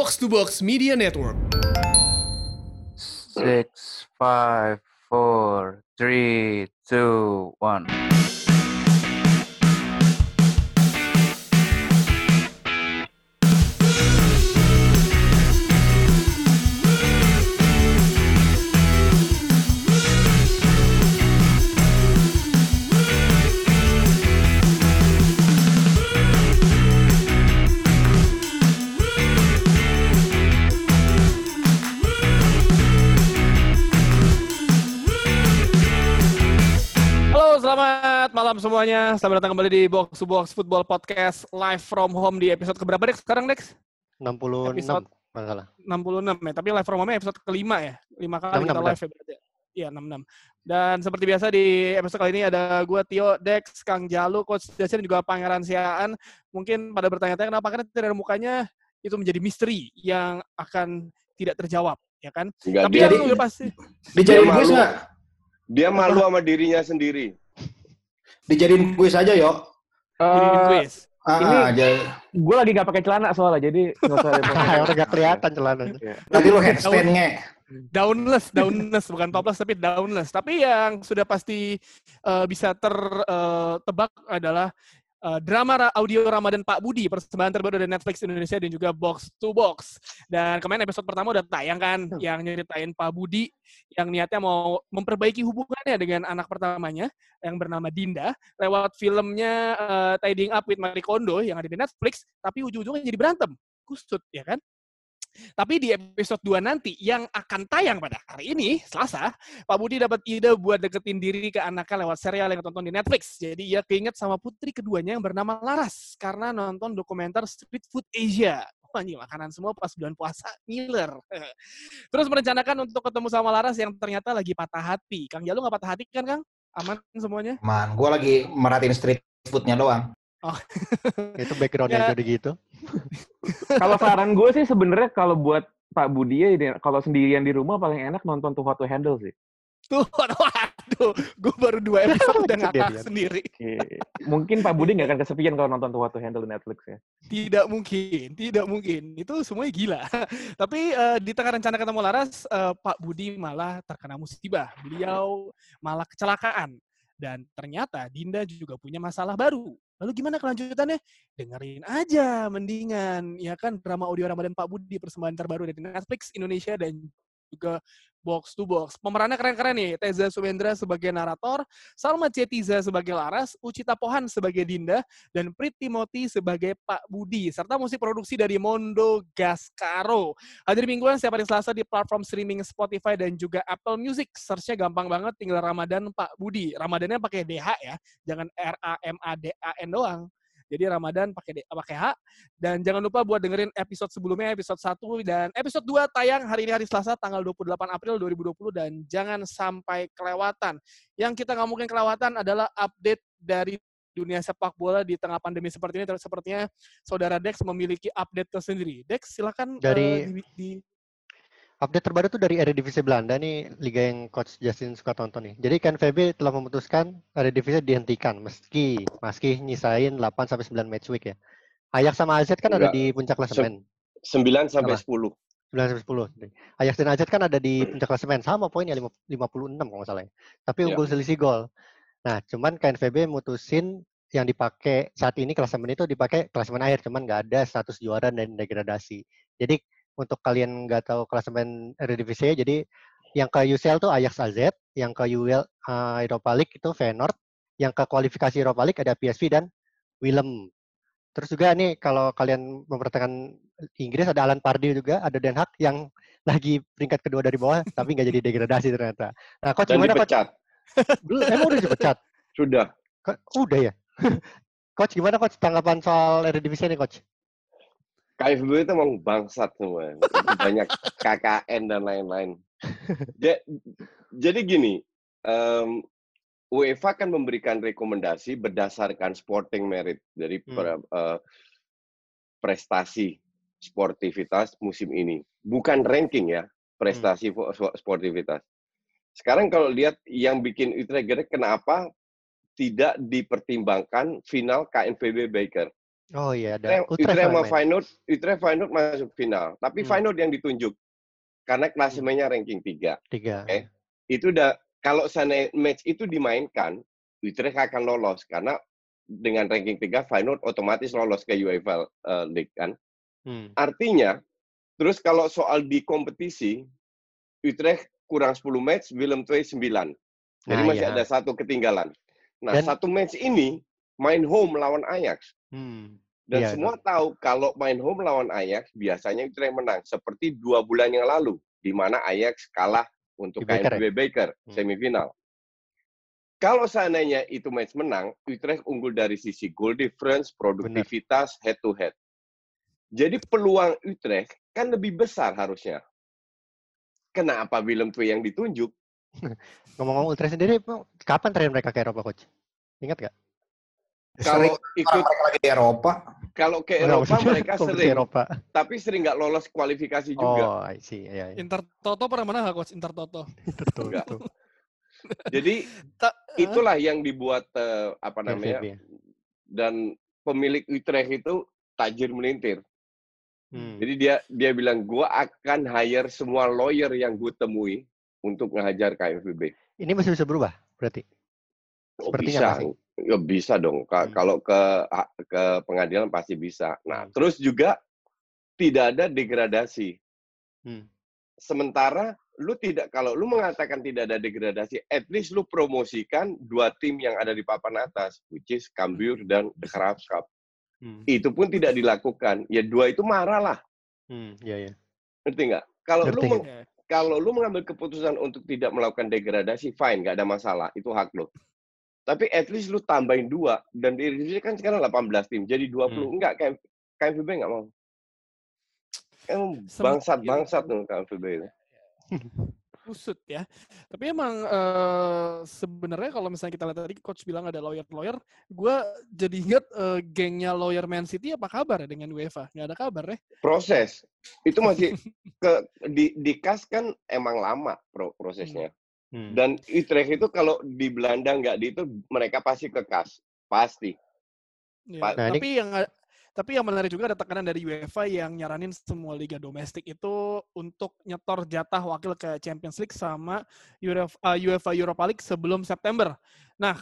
Box to Box Media Network. Six, five, four, three, two, one. Semuanya. Selamat datang kembali di Box to Box Football Podcast live from home di episode keberapa, Dex? Sekarang, Dex? 66 Episode- masalah. 66 ya. Tapi live from home episode kelima ya. Lima kali 66, kita live ya berarti. Iya, 66. Dan seperti biasa di episode kali ini ada gua Tio, Dex, Kang Jalu, Coach Jason, dan juga Pangeran Siaan. Mungkin pada bertanya-tanya kenapa karena tidak ada mukanya itu menjadi misteri yang akan tidak terjawab, ya kan? Enggak, Tapi dia, yang udah pasti Dia kuis malu. dia malu sama dirinya sendiri. Dijadiin kuis aja, yo. jadi Eh, quiz. Ah, Ini- aja. gue lagi nggak pakai celana soalnya, jadi nggak usah repot. Kelihatan celananya. Tadi lu handstand nge. downless, downless bukan topless tapi downless. Tapi yang sudah pasti eh, bisa tertebak adalah eh, drama ra- audio Ramadan Pak Budi persembahan terbaru dari Netflix Indonesia dan juga Box to Box. Dan kemarin episode pertama udah tayang kan yang nyeritain Pak Budi yang niatnya mau memperbaiki hubungannya dengan anak pertamanya yang bernama Dinda lewat filmnya eh, Tidying Up with Marie Kondo yang ada di Netflix tapi ujung-ujungnya jadi berantem. Kusut ya kan? Tapi di episode 2 nanti yang akan tayang pada hari ini, Selasa, Pak Budi dapat ide buat deketin diri ke anaknya lewat serial yang tonton di Netflix. Jadi ia keinget sama putri keduanya yang bernama Laras karena nonton dokumenter Street Food Asia. Ini makanan semua pas bulan puasa, ngiler. Terus merencanakan untuk ketemu sama Laras yang ternyata lagi patah hati. Kang Jalu nggak patah hati kan, Kang? Aman semuanya? Man, gua lagi merhatiin street foodnya doang. Itu backgroundnya Ya. jadi gitu. kalau saran gue sih sebenarnya kalau buat Pak Budi ya, kalau sendirian di rumah paling enak nonton Too Hot to Handle sih. Tuh, waduh, gue baru dua episode udah ngakak sendiri. Mungkin Pak Budi nggak akan kesepian kalau nonton Too Hot to Handle di Netflix ya. Tidak mungkin, tidak mungkin. Itu semuanya gila. Tapi eh, di tengah rencana ketemu Laras, eh, Pak Budi malah terkena musibah. Beliau malah kecelakaan. Dan ternyata Dinda juga punya masalah baru. Lalu gimana kelanjutannya? Dengerin aja mendingan. Ya kan drama audio Ramadan Pak Budi persembahan terbaru dari Netflix Indonesia dan juga Box to Box. Pemerannya keren-keren nih. Teza Sumendra sebagai narator, Salma Cetiza sebagai Laras, Ucita Pohan sebagai Dinda, dan Prit Timothy sebagai Pak Budi, serta musik produksi dari Mondo Gascaro. Hadir mingguan setiap hari Selasa di platform streaming Spotify dan juga Apple Music. Search-nya gampang banget, tinggal Ramadan Pak Budi. Ramadannya pakai DH ya, jangan R A M A D A N doang. Jadi Ramadan pakai D- pakai H dan jangan lupa buat dengerin episode sebelumnya episode 1 dan episode 2 tayang hari ini hari Selasa tanggal 28 April 2020 dan jangan sampai kelewatan. Yang kita nggak mungkin kelewatan adalah update dari dunia sepak bola di tengah pandemi seperti ini. Terus Sepertinya saudara Dex memiliki update tersendiri. Dex, silakan Dari- eh, di, di- Update terbaru tuh dari Eredivisie Belanda nih, liga yang coach Justin suka tonton nih. Jadi kan VB telah memutuskan Eredivisie dihentikan meski meski nyisain 8 sampai 9 match week ya. Ajax sama AZ kan ada Enggak. di puncak klasemen. 9 sampai Apa? 10. 9 sampai 10. Ajax dan AZ kan ada di puncak klasemen sama poinnya lima- 56 kalau nggak salah ya. Tapi Iya. unggul selisih gol. Nah, cuman KNVB mutusin yang dipakai saat ini klasemen itu dipakai klasemen akhir, cuman nggak ada status juara dan degradasi. Jadi untuk kalian nggak tahu klasemen Eredivisie, jadi yang ke UCL tuh Ajax AZ, yang ke UEL uh, Europa League itu Feyenoord, yang ke kualifikasi Europa League ada PSV dan Willem. Terus juga nih kalau kalian memperhatikan Inggris ada Alan Pardew juga, ada Den Haag yang lagi peringkat kedua dari bawah tapi nggak jadi degradasi ternyata. Nah, coach Dan gimana coach? Belum, emang udah dipecat? Sudah. Co- Udah ya? coach gimana coach tanggapan soal Eredivisie nih coach? KFB itu emang bangsat semua. Banyak KKN dan lain-lain. Ja- Jadi gini, em, UEFA kan memberikan rekomendasi berdasarkan sporting merit dari Hmm. eh, prestasi sportivitas musim ini. Bukan ranking ya, prestasi fo- sportivitas. Sekarang kalau lihat yang bikin Utrecht kenapa tidak dipertimbangkan final KNVB Baker. Oh iya ada Utrecht, yang sama. Feyenoord, Utrecht Feyenoord masuk final. Tapi Hmm. Feyenoord yang ditunjuk karena klasemennya ranking 3. Tiga. Oke. Itu udah kalau sana match itu dimainkan, Utrecht akan lolos karena dengan ranking 3 Feyenoord otomatis lolos ke UEFA eh, League kan. Hmm. Artinya, terus kalau soal di kompetisi, Utrecht kurang 10 match, Willem II 9. Jadi Nah, masih iya. ada satu ketinggalan. Nah, Dan- satu match ini main home lawan Ajax. Hmm. Dan Iya, semua tahu kalau main home lawan Ajax, biasanya Utrecht menang. Seperti dua bulan yang lalu, di mana Ajax kalah untuk Baker, KNVB Baker, Hmm. semifinal. Kalau seandainya itu match menang, Utrecht unggul dari sisi goal difference, produktivitas, head to head. Jadi peluang Utrecht kan lebih besar harusnya. Kenapa Willem II yang ditunjuk? Ngomong-ngomong Utrecht sendiri, kapan terakhir mereka ke Eropa, coach? Ingat nggak? Kalau Sering ikut mereka lagi di Eropa. kalau ke Eropa maksudnya mereka sering, Eropa. tapi sering nggak lolos kualifikasi juga. Oh, I see. Iya, iya. Inter Toto pernah menang nggak coach Inter Toto? Betul, Enggak. betul. Jadi Ta- itulah yang dibuat eh, apa namanya KNVB. dan pemilik Utrecht itu tajir melintir. Hmm. Jadi dia dia bilang gua akan hire semua lawyer yang gue temui untuk ngehajar KNVB. Ini masih bisa berubah, berarti? Oh, Sepertinya bisa, masih. Ya bisa dong. Ka- Hmm. Kalau ke ke pengadilan pasti bisa. Nah, Hmm. terus juga tidak ada degradasi. Hmm. Sementara lu tidak kalau lu mengatakan tidak ada degradasi, at least lu promosikan dua tim yang ada di papan atas, which is Cambuur dan The Graafschap. Hmm. Itu pun tidak dilakukan. Ya dua itu marah lah, Hmm. Iya, iya. ngerti nggak? Kalau lu Ngerti, Ya. kalau lu mengambil keputusan untuk tidak melakukan degradasi, fine, nggak ada masalah, itu hak lu. Tapi at least lu tambahin dua dan di Indonesia kan sekarang 18 tim, jadi 20 Hmm. enggak kayak KNVB nggak mau. Emang bangsat-bangsat tuh KNVB itu. Kusut ya. Tapi emang eh, sebenarnya kalau misalnya kita lihat tadi coach bilang ada lawyer-lawyer, gue jadi inget eh, gengnya lawyer Man City apa kabar ya dengan UEFA? Nggak ada kabar ya? Proses itu masih ke di di kas kan emang lama pro, prosesnya. Hmm. Dan Utrecht itu kalau di Belanda nggak di itu mereka pasti ke kas, pasti. Ya, Nah, ini- tapi yang tapi yang menarik juga ada tekanan dari UEFA yang nyaranin semua liga domestik itu untuk nyetor jatah wakil ke Champions League sama UEFA, uh, UEFA Europa League sebelum September. Nah,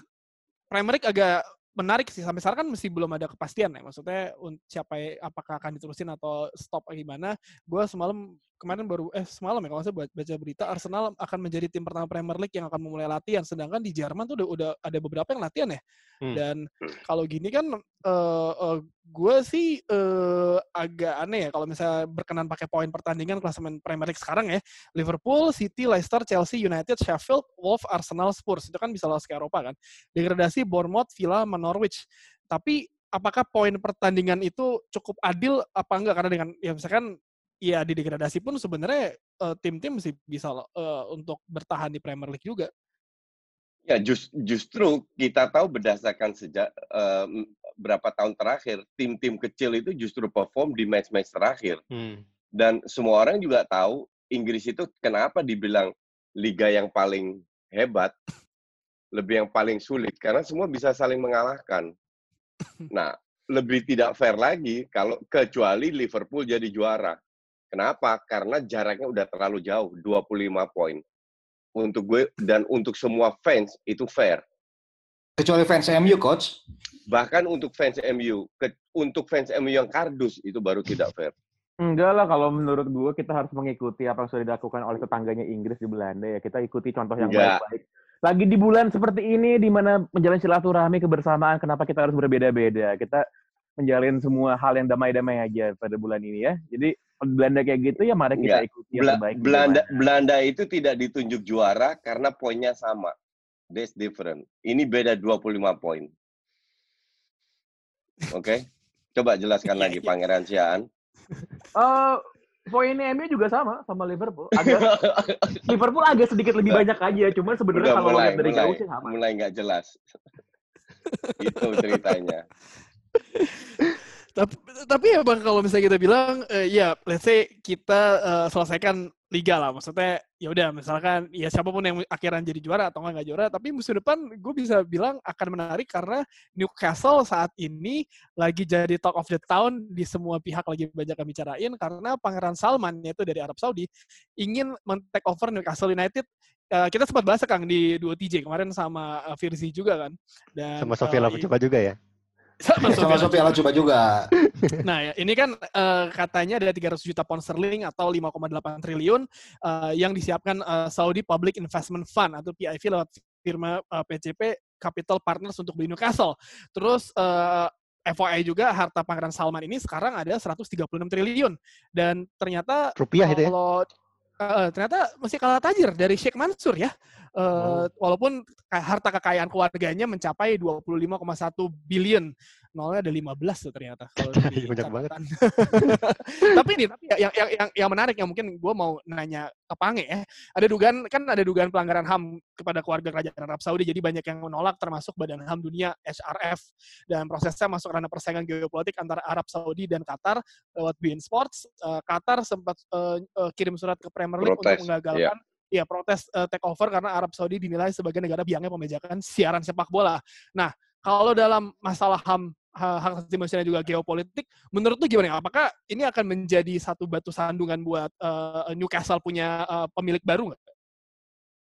Premier League agak menarik sih sampai sekarang kan masih belum ada kepastian ya maksudnya siapa ya- apakah akan diterusin atau stop atau gimana. Gue semalam kemarin baru eh semalam ya kalau saya baca berita Arsenal akan menjadi tim pertama Premier League yang akan memulai latihan sedangkan di Jerman tuh udah, udah ada beberapa yang latihan ya. Hmm. dan kalau gini kan eh eh, gue sih eh, agak aneh ya kalau misalnya berkenan pakai poin pertandingan klasemen Premier League sekarang ya. Liverpool, City, Leicester, Chelsea, United, Sheffield, Wolves, Arsenal, Spurs. Itu kan bisa lolos ke Eropa kan? Degradasi Bournemouth, Villa, Norwich. Tapi apakah poin pertandingan itu cukup adil apa enggak? Karena dengan ya misalkan ya di degradasi pun sebenarnya eh, tim-tim masih bisa eh, untuk bertahan di Premier League juga Ya jus- justru kita tahu berdasarkan sejak em, berapa tahun terakhir tim-tim kecil itu justru perform di match-match terakhir Hmm. dan semua orang juga tahu Inggris itu kenapa dibilang liga yang paling hebat, lebih yang paling sulit karena semua bisa saling mengalahkan. Nah, lebih tidak fair lagi kalau kecuali Liverpool jadi juara. Kenapa? Karena jaraknya udah terlalu jauh, 25 poin. Untuk gue dan untuk semua fans itu fair. Kecuali fans MU, coach. Bahkan untuk fans MU, ke- untuk fans MU yang kardus itu baru tidak fair. Enggak lah, kalau menurut gue kita harus mengikuti apa yang sudah dilakukan oleh tetangganya Inggris di Belanda ya. Kita ikuti contoh yang baik-baik. Lagi di bulan seperti ini, di mana menjalin silaturahmi kebersamaan, kenapa kita harus berbeda-beda? Kita menjalin semua hal yang damai-damai aja pada bulan ini ya. Jadi Belanda kayak gitu ya mari kita Enggak. ikuti yang terbaik. di Belanda Belanda. Belanda itu tidak ditunjuk juara karena poinnya sama. That's different. Ini beda 25 poin. Oke? Coba jelaskan Iya, lagi iya. Pangeran Siaan. Eh, poinnya MU juga sama sama Liverpool. Agak Liverpool agak sedikit lebih banyak aja, cuman sebenarnya kalau mulai, lihat dari mulai, jauh sih sama. mulai nggak jelas. itu ceritanya. tapi tapi ya bang kalau misalnya kita bilang eh, ya let's say kita eh, selesaikan liga lah. Maksudnya ya udah misalkan ya siapa pun yang akhirnya jadi juara atau nggak juara tapi musim depan gue bisa bilang akan menarik karena Newcastle saat ini lagi jadi talk of the town di semua pihak lagi banyak yang bicarain karena Pangeran Salman yaitu dari Arab Saudi ingin men-take over Newcastle United. Eh, kita sempat bahas Kang di dua TJ kemarin sama Firzi juga kan. Dan Sama Sofia coba juga ya. Sama Sama Sofia coba juga. Nah, ya, ini kan eh, katanya ada 300 juta pound sterling atau 5,8 triliun eh, yang disiapkan eh, Saudi Public Investment Fund atau PIV lewat firma eh, PCP Capital Partners untuk beli Newcastle. Terus eh, FYI juga harta Pangeran Salman ini sekarang ada 136 triliun dan ternyata Rupiah itu ya. Eh, ternyata masih kalah tajir dari Sheikh Mansur ya. Oh. Walaupun harta kekayaan keluarganya mencapai 25,1 billion. Nolnya ada 15 tuh ternyata. Kalau Banyak banget. tapi ini tapi ya- yang yang yang, yang menarik yang mungkin gue mau nanya ke Pange ya. Ada dugaan kan ada dugaan pelanggaran HAM kepada keluarga kerajaan Arab Saudi jadi banyak yang menolak termasuk Badan HAM Dunia HRF dan prosesnya masuk ranah persaingan geopolitik antara Arab Saudi dan Qatar lewat beIN Sports. Eh, Qatar sempat eh, eh, kirim surat ke Premier League Protes, untuk menggagalkan ya protes eh, take over karena Arab Saudi dinilai sebagai negara biangnya pembajakan siaran sepak bola. Nah, kalau dalam masalah HAM ha- hak asasi manusia juga geopolitik, menurut lu gimana? Apakah ini akan menjadi satu batu sandungan buat eh, Newcastle punya eh, pemilik baru nggak?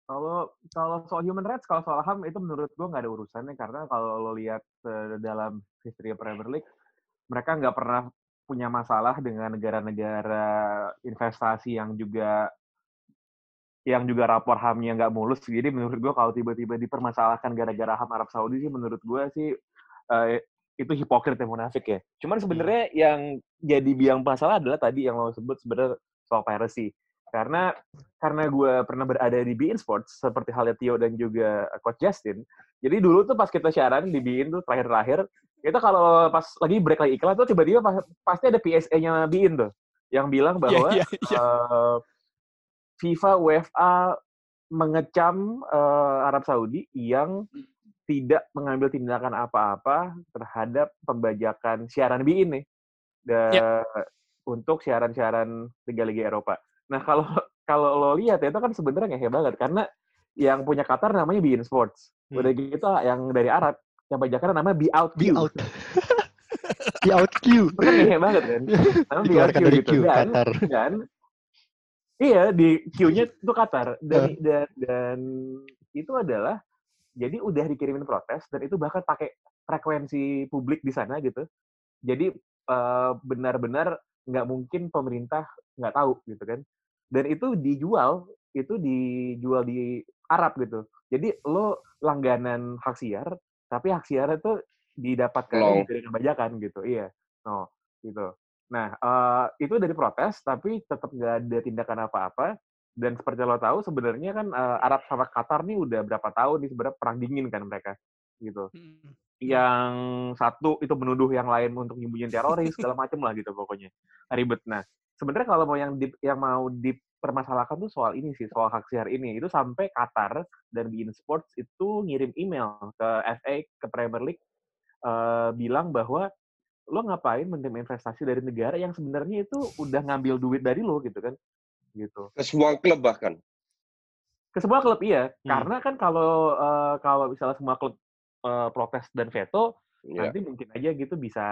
Kalau kalau soal human rights, kalau soal HAM itu menurut gue nggak ada urusannya karena kalau lo lihat eh, dalam history Premier League, mereka nggak pernah punya masalah dengan negara-negara investasi yang juga yang juga rapor HAM-nya nggak mulus. Jadi menurut gue kalau tiba-tiba dipermasalahkan gara-gara HAM Arab Saudi sih menurut gue sih eh, itu hipokrit ya munafik ya. Cuman sebenarnya yang jadi biang masalah adalah tadi yang lo sebut sebenarnya soal piracy. Karena karena gue pernah berada di Bein Sports seperti halnya Tio dan juga Coach Justin. Jadi dulu tuh pas kita siaran di Bein tuh terakhir-terakhir itu kalau pas lagi break lagi iklan tuh tiba-tiba pas- pasti ada PSA-nya Bein tuh yang bilang bahwa Iya, iya, iya. eh, FIFA UEFA mengecam eh, Arab Saudi yang tidak mengambil tindakan apa-apa terhadap pembajakan siaran BIN nih da- untuk siaran-siaran liga-liga Eropa. Nah kalau kalau lo lihat ya itu kan sebenarnya ngehe banget karena yang punya Qatar namanya BIN Sports. Hmm. Udah gitu yang dari Arab yang pajakannya namanya Be Out Be Q. out. Be out Q. Itu kan ngehe banget kan. Namanya Be Out Q gitu. Q, Dan, Qatar. dan iya di Q-nya itu Qatar dan dan dan itu adalah jadi udah dikirimin protes dan itu bahkan pakai frekuensi publik di sana gitu. Jadi eh, benar-benar nggak mungkin pemerintah nggak tahu gitu kan. Dan itu dijual itu dijual di Arab gitu. Jadi lo langganan hak siar, tapi hak siar itu didapatkan dari kebajakan gitu. Iya. No, gitu. Nah, eh, itu dari protes, tapi tetap nggak ada tindakan apa-apa. Dan seperti lo tahu, sebenarnya kan eh, Arab sama Qatar nih udah berapa tahun nih sebenarnya perang dingin kan mereka, gitu. Hmm. Yang satu itu menuduh yang lain untuk nyembunyiin teroris segala macem lah gitu pokoknya ribet. Nah, sebenarnya kalau mau yang di, yang mau dipermasalahkan tuh soal ini sih, soal hak siar ini. Itu sampai Qatar dan Bein Sports itu ngirim email ke FA, ke Premier League, eh, bilang bahwa lo ngapain menerima investasi dari negara yang sebenarnya itu udah ngambil duit dari lo gitu kan gitu Ke semua klub bahkan. ke semua klub iya Hmm. karena kan kalau eh, kalau misalnya semua klub eh, protes dan veto Ya. nanti mungkin aja gitu bisa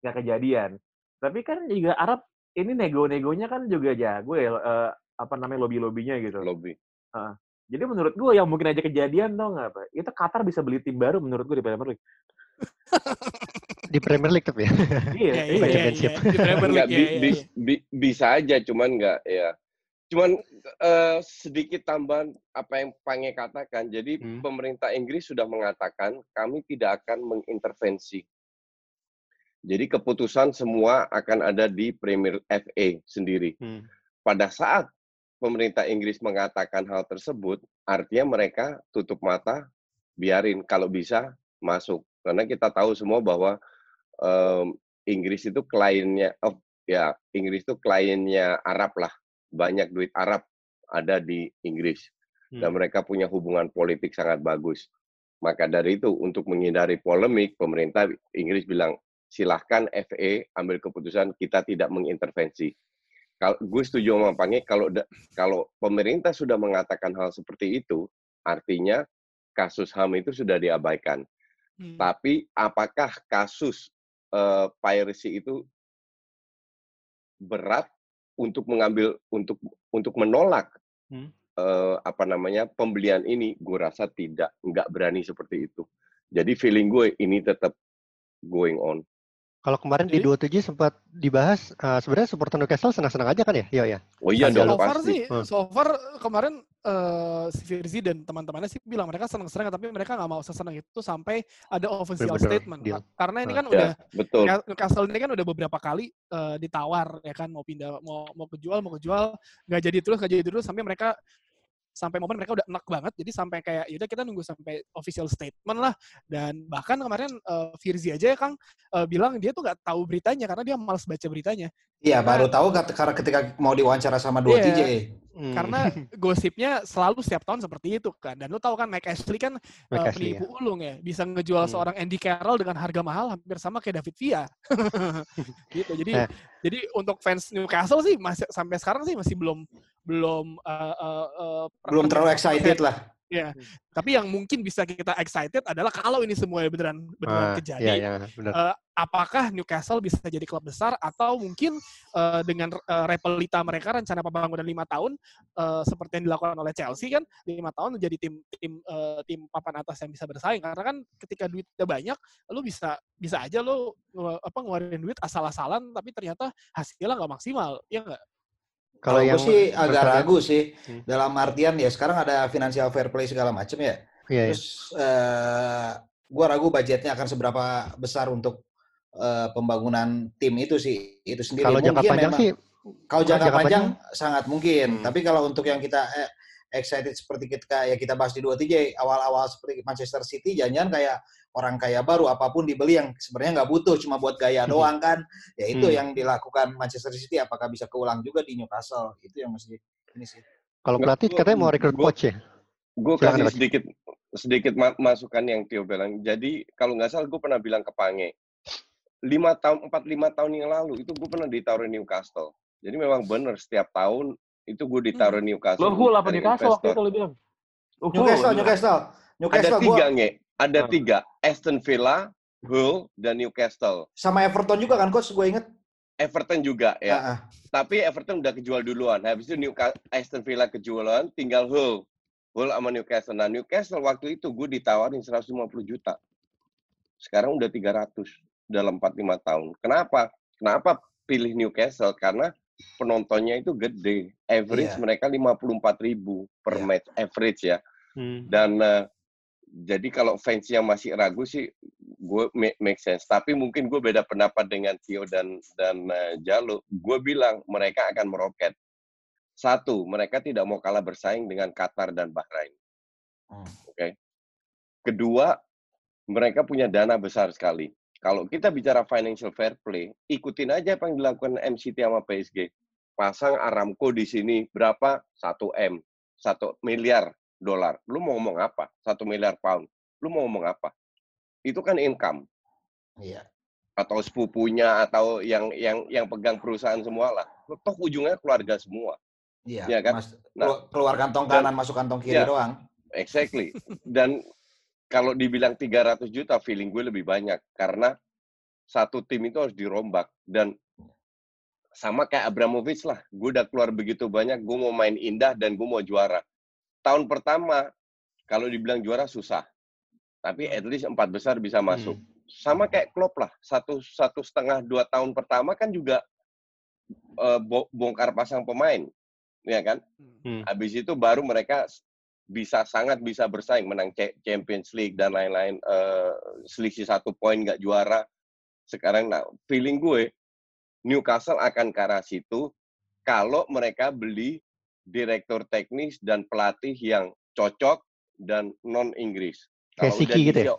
nggak kejadian tapi kan juga Arab ini nego-negonya kan juga jago ya eh, apa namanya lobby-lobbynya gitu Lobby. jadi menurut gue yang mungkin aja kejadian dong apa itu Qatar bisa beli tim baru menurut gue di Premier League Di Premier League tapi ya. iya Iya, iya, iya, iya, iya. Di Premier League, bi- bi- bi- bisa aja, cuman nggak ya. Cuman eh, sedikit tambahan apa yang Pange katakan. Jadi Hmm. pemerintah Inggris sudah mengatakan kami tidak akan mengintervensi. Jadi keputusan semua akan ada di Premier FA sendiri. Hmm. Pada saat pemerintah Inggris mengatakan hal tersebut, artinya mereka tutup mata, biarin kalau bisa masuk. Karena kita tahu semua bahwa em, Inggris itu kliennya, oh ya Inggris itu kliennya Arab lah, banyak duit Arab ada di Inggris dan Hmm. mereka punya hubungan politik sangat bagus. Maka dari itu untuk menghindari polemik, pemerintah Inggris bilang silahkan FA ambil keputusan kita tidak mengintervensi. Kalau gue setuju sama Pange, kalau da- kalau pemerintah sudah mengatakan hal seperti itu, artinya kasus HAM itu sudah diabaikan. Hmm. Tapi apakah kasus eh, piracy itu berat untuk mengambil untuk untuk menolak Hmm. eh, apa namanya pembelian ini? Gue rasa tidak, nggak berani seperti itu. Jadi feeling gue ini tetap going on. Kalau kemarin di Jadi- 27 sempat dibahas, eh, sebenarnya supporter Newcastle senang-senang aja kan ya? Iya ya. Oh iya dong so far pasti. sih, Hmm. so far kemarin eh, si Firzi dan teman-temannya sih bilang mereka senang-senang, tapi mereka nggak mau sesenang itu sampai ada official Bener-bener statement. deal. Karena ini Hmm. kan Ya, udah betul. Newcastle ini kan udah beberapa kali eh, ditawar ya kan mau pindah mau mau kejual mau kejual nggak jadi terus nggak jadi terus sampai mereka sampai momen mereka udah enak banget jadi sampai kayak yaudah kita nunggu sampai official statement lah dan bahkan kemarin eh, Firzi aja ya Kang eh, bilang dia tuh nggak tahu beritanya karena dia malas baca beritanya Iya, baru tahu karena ketika mau diwawancara sama dua Iya. TJ. Hmm. karena gosipnya selalu setiap tahun seperti itu kan dan lu tahu kan Mike Ashley kan Mike Ashley, penipu ulung ya bisa ngejual Hmm. seorang Andy Carroll dengan harga mahal hampir sama kayak David Villa gitu jadi Eh. jadi untuk fans Newcastle sih masih sampai sekarang sih masih belum belum eh, eh, eh, Belum terlalu excited lah. Ya tapi yang mungkin bisa kita excited adalah kalau ini semua beneran beneran Ah, terjadi Iya, iya, benar. eh, apakah Newcastle bisa jadi klub besar atau mungkin eh, dengan eh, repelita mereka rencana pembangunan lima tahun eh, seperti yang dilakukan oleh Chelsea kan lima tahun menjadi tim tim eh, tim papan atas yang bisa bersaing. Karena kan ketika duitnya banyak lu bisa bisa aja nge- apa ngeluarin duit asal-asalan tapi ternyata hasilnya nggak maksimal ya nggak Kalau gue sih agak ragu sih Hmm. dalam artian ya sekarang ada financial fair play segala macam ya. Iya, iya. Terus eh gue ragu budgetnya akan seberapa besar untuk eh, pembangunan tim itu sih itu sendiri. Kalau jangka panjang memang- sih, kalau jangka, jangka panjang, sangat mungkin. Hmm. Tapi kalau untuk yang kita eh, excited seperti kita ya kita bahas di dua TJ awal-awal seperti Manchester City jangan-jangan kayak orang kaya baru apa pun dibeli yang sebenarnya nggak butuh cuma buat gaya doang kan. Ya itu Hmm. yang dilakukan Manchester City apakah bisa keulang juga di Newcastle? Itu yang mesti ini sih. kalau pelatih katanya mau rekrut coach ya. Gue kasih sedikit sedikit ma- masukan yang Tio bilang. Jadi kalau nggak salah gue pernah bilang ke Pange, lima tahun empat lima tahun yang lalu itu gue pernah ditaruhin Newcastle. Jadi memang benar setiap tahun itu gue ditaruhin Newcastle. Lo Hull apa Newcastle waktu itu lo bilang? Oh, Hull, Newcastle, gila. Newcastle, Ada Newcastle tiga gua nge, ada Hmm. tiga. Aston Villa, Hull, dan Newcastle. sama Everton juga kan coach gue inget. Everton juga ya. Ah. Tapi Everton udah kejual duluan. Habis itu Newcastle, Aston Villa kejualan, tinggal Hull. Hull sama Newcastle. Nah, Newcastle waktu itu gue ditawarin 150 juta. Sekarang udah 300 dalam 4-5 tahun. Kenapa? Kenapa pilih Newcastle? Karena penontonnya itu gede. Average Iya. mereka 54 ribu per Iya. match. Average ya. Hmm. Dan eh, jadi kalau fans yang masih ragu sih, gue make, make sense. Tapi mungkin gue beda pendapat dengan Tio dan dan eh, Jalo. Gue bilang mereka akan meroket. Satu, mereka tidak mau kalah bersaing dengan Qatar dan Bahrain. Hmm. Oke. Kedua, mereka punya dana besar sekali. Kalau kita bicara financial fair play, ikutin aja apa yang dilakukan MCT sama PSG. Pasang Aramco di sini berapa? 1 M, 1 miliar dolar. Lu mau ngomong apa? 1 miliar pound. Lu mau ngomong apa? Itu kan income Iya. atau sepupunya atau yang yang yang pegang perusahaan semua lah. Toh ujungnya keluarga semua. Iya, Iya kan? Mas, Nah, kelu- keluar kantong dan- kanan masuk kantong kiri Iya. doang. Exactly. Dan kalau dibilang 300 juta, feeling gue lebih banyak. Karena satu tim itu harus dirombak. Dan sama kayak Abramovich lah. Gue udah keluar begitu banyak, gue mau main indah dan gue mau juara. Tahun pertama, kalau dibilang juara susah. Tapi at least empat besar bisa masuk. Sama kayak Klopp lah. Satu, satu setengah, dua tahun pertama kan juga eh, bo- bongkar pasang pemain. Ya kan? Hmm. Habis itu baru mereka bisa sangat bisa bersaing menang Cha- Champions League dan lain-lain eh, selisih satu poin nggak juara sekarang nah feeling gue Newcastle akan ke arah situ kalau mereka beli direktur teknis dan pelatih yang cocok dan non Inggris Kayak Kalau Siki gitu ya?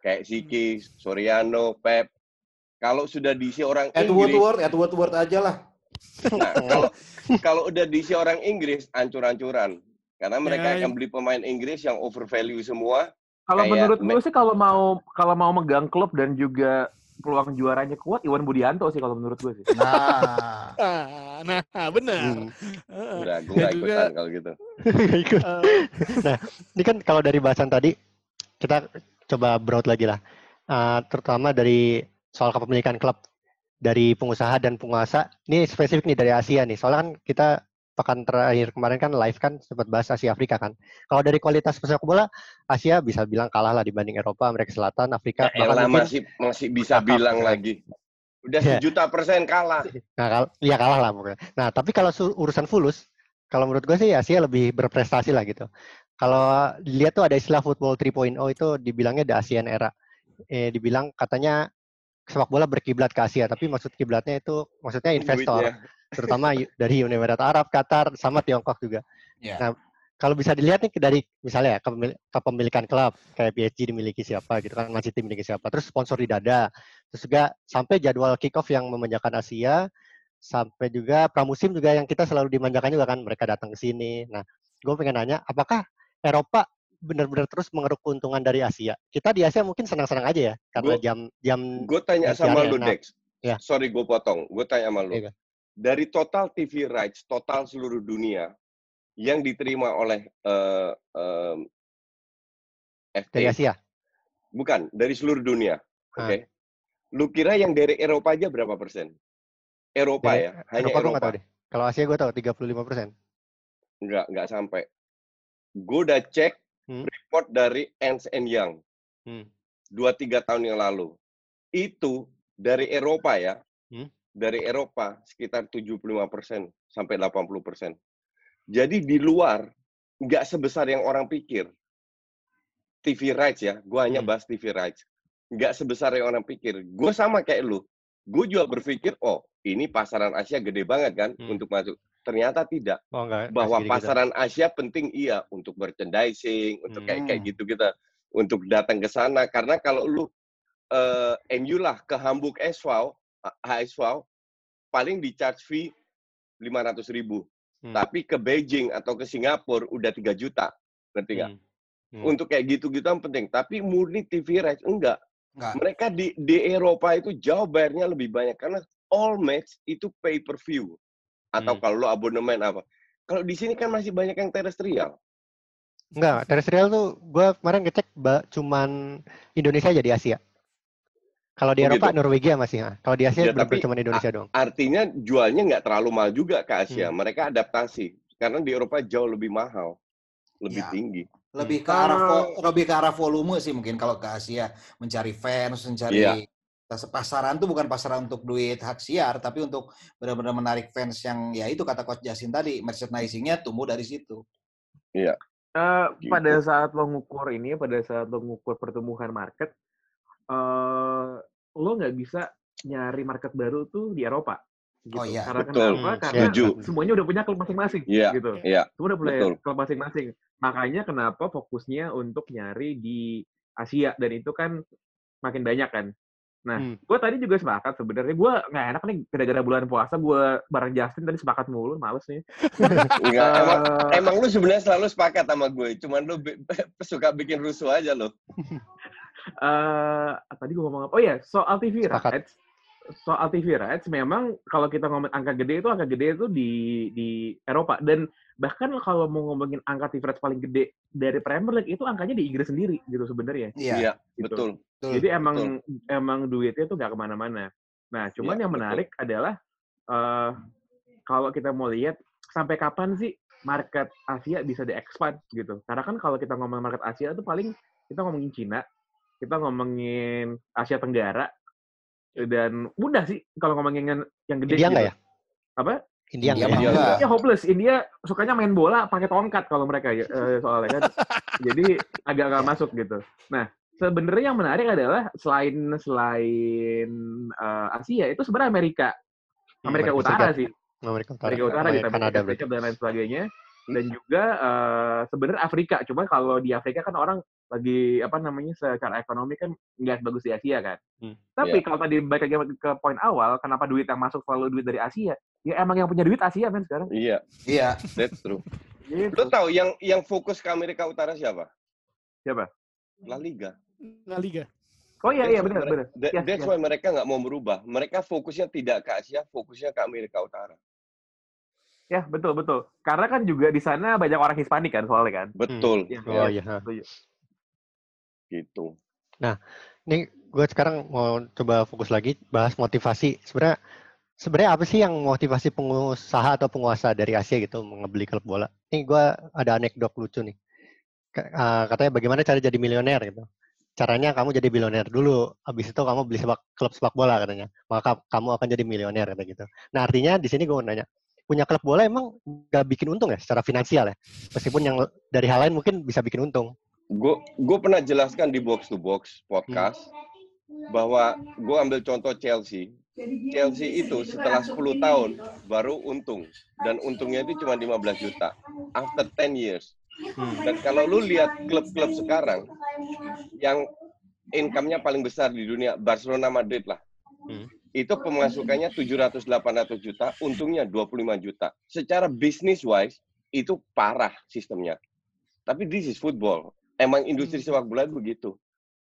kayak Siki Soriano Pep kalau sudah diisi orang Edward Inggris Ward, Edward Ward aja lah. Nah, kalau kalau udah diisi orang Inggris, ancur-ancuran. Karena mereka Ya, akan ya. beli pemain Inggris yang overvalue semua. Kalau menurut Me- gue sih kalau mau kalau mau megang klub dan juga peluang juaranya kuat Iwan Budianto sih kalau menurut gue sih. Nah, Ah, nah, benar. Hmm. Heeh. Udah, gue ikutan kalau gitu. Ikut. eh, Ini kan kalau dari bahasan tadi, kita coba broad lagi lah. Eh, terutama dari soal kepemilikan klub dari pengusaha dan penguasa. Ini spesifik nih dari Asia nih. Soalnya kan kita pekan terakhir kemarin kan live kan sempat bahas Asia Afrika kan. Kalau dari kualitas pesepak bola, Asia bisa bilang kalah lah dibanding Eropa, Amerika Selatan, Afrika. Ya bahkan mungkin masih masih bisa bilang kan. lagi. Udah Ya. sejuta persen kalah. Nah, kal ya kalah lah pokoknya. Nah, tapi kalau urusan fulus, kalau menurut gue sih Asia lebih berprestasi lah gitu. Kalau dilihat tuh ada istilah football 3.0 itu dibilangnya the ASEAN era. Eh, dibilang katanya sepak bola berkiblat ke Asia, tapi maksud kiblatnya itu maksudnya investor, Duitnya. Terutama dari Uni Emirat Arab, Qatar, sama Tiongkok juga. Ya. Nah, kalau bisa dilihat nih dari misalnya ya kepemil- kepemilikan klub kayak PSG dimiliki siapa gitu kan, Man City dimiliki siapa, terus sponsor di dada, terus juga sampai jadwal kick off yang memanjakan Asia, sampai juga pramusim juga yang kita selalu dimanjakan juga kan, mereka datang ke sini. Nah, gue pengen nanya, apakah Eropa benar-benar terus mengeruk keuntungan dari Asia? Kita di Asia mungkin senang-senang aja ya, karena Gua- jam jam Gue tanya Dan sama lu. Dex. Ya. Sorry gue potong. Gue tanya sama lu. Iya. Dari total TV rights, total seluruh dunia, yang diterima oleh eh, em, FA, dari Asia. bukan, dari seluruh dunia. Ah. Oke. Lu kira yang dari Eropa aja berapa persen? Eropa Dari ya, hanya Eropa Eropa. tahu deh. Kalau Asia gue tahu 35 persen. Enggak, enggak sampai. Gue udah cek Hmm. report dari Ernst and Young. Hmm. Dua tiga tahun yang lalu. Itu dari Eropa ya. Hmm. Dari Eropa sekitar 75 persen sampai 80 persen. Jadi di luar nggak sebesar yang orang pikir. TV rights ya, gue hanya Hmm. bahas TV rights. Nggak sebesar yang orang pikir. Gue sama kayak lu. Gue juga berpikir, oh ini pasaran Asia gede banget kan Hmm. untuk masuk. Ternyata tidak Oh enggak. bahwa pasaran Asia penting iya untuk merchandising, untuk kayak kayak Hmm. gitu kita untuk datang ke sana karena kalau lu eh MU lah ke Hamburg SV, HSV paling di charge fee 500 ribu. Hmm. Tapi ke Beijing atau ke Singapura udah 3 juta. Ngerti nggak? Hmm. Hmm. Untuk kayak gitu-gitu yang penting. Tapi murni TV rights enggak. enggak. Mereka di di Eropa itu jauh bayarnya lebih banyak karena all match itu pay per view. Atau Hmm. kalau lu abonemen apa. Kalau di sini kan masih banyak yang terestrial. Enggak, terestrial tuh gue kemarin ngecek ba- cuman Indonesia aja di Asia. Kalau di Oh, Eropa gitu. Norwegia masih. ah. Kalau di Asia Ya, benar-benar tapi cuman Indonesia doang. Artinya jualnya nggak terlalu mahal juga ke Asia. Hmm. Mereka adaptasi. Karena di Eropa jauh lebih mahal. Lebih Ya. tinggi. lebih ke arah vo- lebih ke arah volume sih mungkin kalau ke Asia mencari fans mencari Iya. pasaran tuh bukan pasaran untuk duit hak siar tapi untuk benar-benar menarik fans yang ya itu kata coach Jasin tadi merchandising-nya tumbuh dari situ Eh, Gitu. pada saat lo ngukur ini, pada saat lo ngukur pertumbuhan market, eh lo nggak bisa nyari market baru tuh di Eropa. Gitu. Oh, iya. Karena Betul. kenapa? Karena setuju. semuanya udah punya klub masing-masing. Iya. Gitu. Iya. Semua udah punya Betul. klub masing-masing. Makanya kenapa fokusnya untuk nyari di Asia dan itu kan makin banyak kan. Nah, Hmm. gue tadi juga sepakat sebenarnya. Gue nggak enak nih gara-gara bulan puasa gue bareng Justin tadi sepakat mulu, males nih. Enggak, emang, Eh, emang lu sebenarnya selalu sepakat sama gue. Cuman lu suka bikin rusuh aja lo. Eh tadi gue ngomong apa? Oh ya, soal TV Sepakat. rights. Soal TV rights, memang kalau kita ngomong angka gede itu angka gede itu di di Eropa dan bahkan kalau mau ngomongin angka TV rights paling gede dari Premier League itu angkanya di Inggris sendiri gitu sebenarnya. iya Iya, Gitu. betul. betul. Jadi emang emang duitnya tuh nggak ke mana-mana. Nah, cuman Iya, yang betul. menarik adalah eh kalau kita mau lihat sampai kapan sih market Asia bisa diekspand gitu. Karena kan kalau kita ngomong market Asia itu paling kita ngomongin Cina, kita ngomongin Asia Tenggara, dan mudah sih kalau ngomongin yang, yang gede India gitu. nggak ya? Apa? India India nggak mah ya? enggak. India hopeless. India sukanya main bola pakai tongkat kalau mereka ya, eh, soalnya kan. Jadi agak nggak masuk gitu. Nah, sebenarnya yang menarik adalah selain selain eh, Asia itu sebenarnya Amerika. Hmm, Amerika Amerika Utara Serikat. sih. Amerika Utara. Amerika Utara Amerika gitu, Kanada Amerika berarti. Serikat dan lain sebagainya. Dan juga eh, sebenarnya Afrika. Cuma kalau di Afrika kan orang lagi apa namanya secara ekonomi kan nggak sebagus di Asia kan. Hmm. Tapi Iya. kalau tadi balik lagi ke poin awal, kenapa duit yang masuk selalu duit dari Asia? Ya emang yang punya duit Asia men sekarang. Iya, iya that's true. Gitu. Lu tahu yang yang fokus ke Amerika Utara siapa? Siapa? La Liga. La Liga. Oh iya That's iya benar benar. that- Yes, that's yes. why mereka nggak mau berubah. Mereka fokusnya tidak ke Asia, fokusnya ke Amerika Utara. Ya betul betul. Karena kan juga di sana banyak orang Hispanik kan soalnya kan. Betul. Iya, Oh iya. iya. Setuju. Gitu. Nih gue sekarang mau coba fokus lagi bahas motivasi. Sebenarnya sebenarnya apa sih yang motivasi pengusaha atau penguasa dari Asia gitu ngebeli klub bola? Nih gue ada anekdot lucu nih. Eh, katanya bagaimana cara jadi milioner gitu. Caranya kamu jadi milioner dulu, habis itu kamu beli sepak, klub sepak bola katanya. Maka kamu akan jadi milioner kata gitu. Nah artinya di sini gue mau nanya, punya klub bola emang gak bikin untung ya secara finansial ya? Meskipun yang dari hal lain mungkin bisa bikin untung. Gue gue pernah jelaskan di box to box podcast bahwa gue ambil contoh Chelsea. Chelsea itu setelah 10 tahun baru untung dan untungnya itu cuma 15 juta after 10 years. Dan kalau lu lihat klub-klub sekarang yang income-nya paling besar di dunia Barcelona Madrid lah. Hmm. Itu pemasukannya 700 800 juta, untungnya 25 juta. Secara business wise itu parah sistemnya. Tapi this is football. Emang industri sepak bola itu begitu.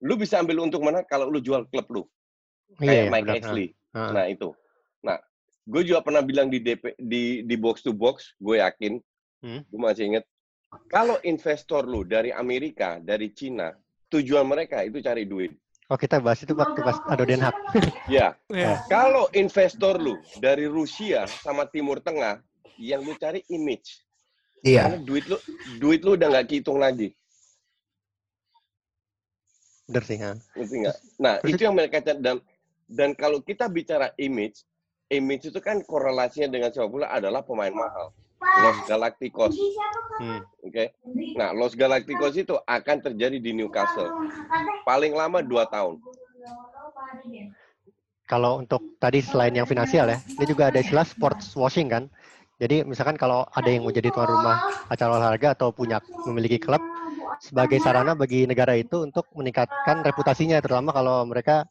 Lu bisa ambil untung mana kalau lu jual klub lu. Kayak Mike benar. Ashley. Ah, ah. Nah itu. Nah, gue juga pernah bilang di DP di di box to box, gue yakin, Hmm. gue masih inget, kalau investor lu dari Amerika, dari Cina, tujuan mereka itu cari duit. Oh kita bahas itu waktu pas Ado Den Haag. Ya, Ya. kalau investor lu dari Rusia sama Timur Tengah, yang lu cari image. Iya. Karena duit lu, duit lu udah nggak kehitung lagi. Bener sih. ha. Ngerti nggak? Nah, Terus itu yang mereka cari. Dan, dan kalau kita bicara image, image itu kan korelasinya dengan sepak bola adalah pemain mahal. Los Galacticos. Hmm. Oke. Nah, Los Galacticos itu akan terjadi di Newcastle. Paling lama dua tahun. Kalau untuk tadi selain yang finansial ya, ini juga ada istilah sports washing kan. Jadi misalkan kalau ada yang mau jadi tuan rumah acara olahraga atau punya memiliki klub sebagai sarana bagi negara itu untuk meningkatkan reputasinya terutama kalau mereka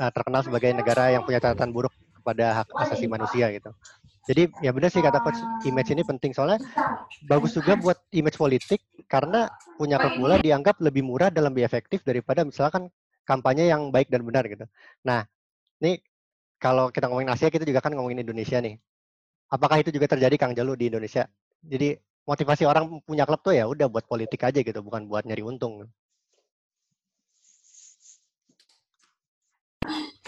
uh, terkenal sebagai negara yang punya catatan buruk kepada hak asasi manusia gitu. Jadi ya benar sih kata coach, image ini penting soalnya bagus juga buat image politik karena punya klub bola dianggap lebih murah dan lebih efektif daripada misalkan kampanye yang baik dan benar gitu. Nah, ini kalau kita ngomongin Asia kita juga kan ngomongin Indonesia nih. Apakah itu juga terjadi Kang Jalu di Indonesia? Jadi motivasi orang punya klub tuh ya udah buat politik aja gitu, bukan buat nyari untung. Kang, Kang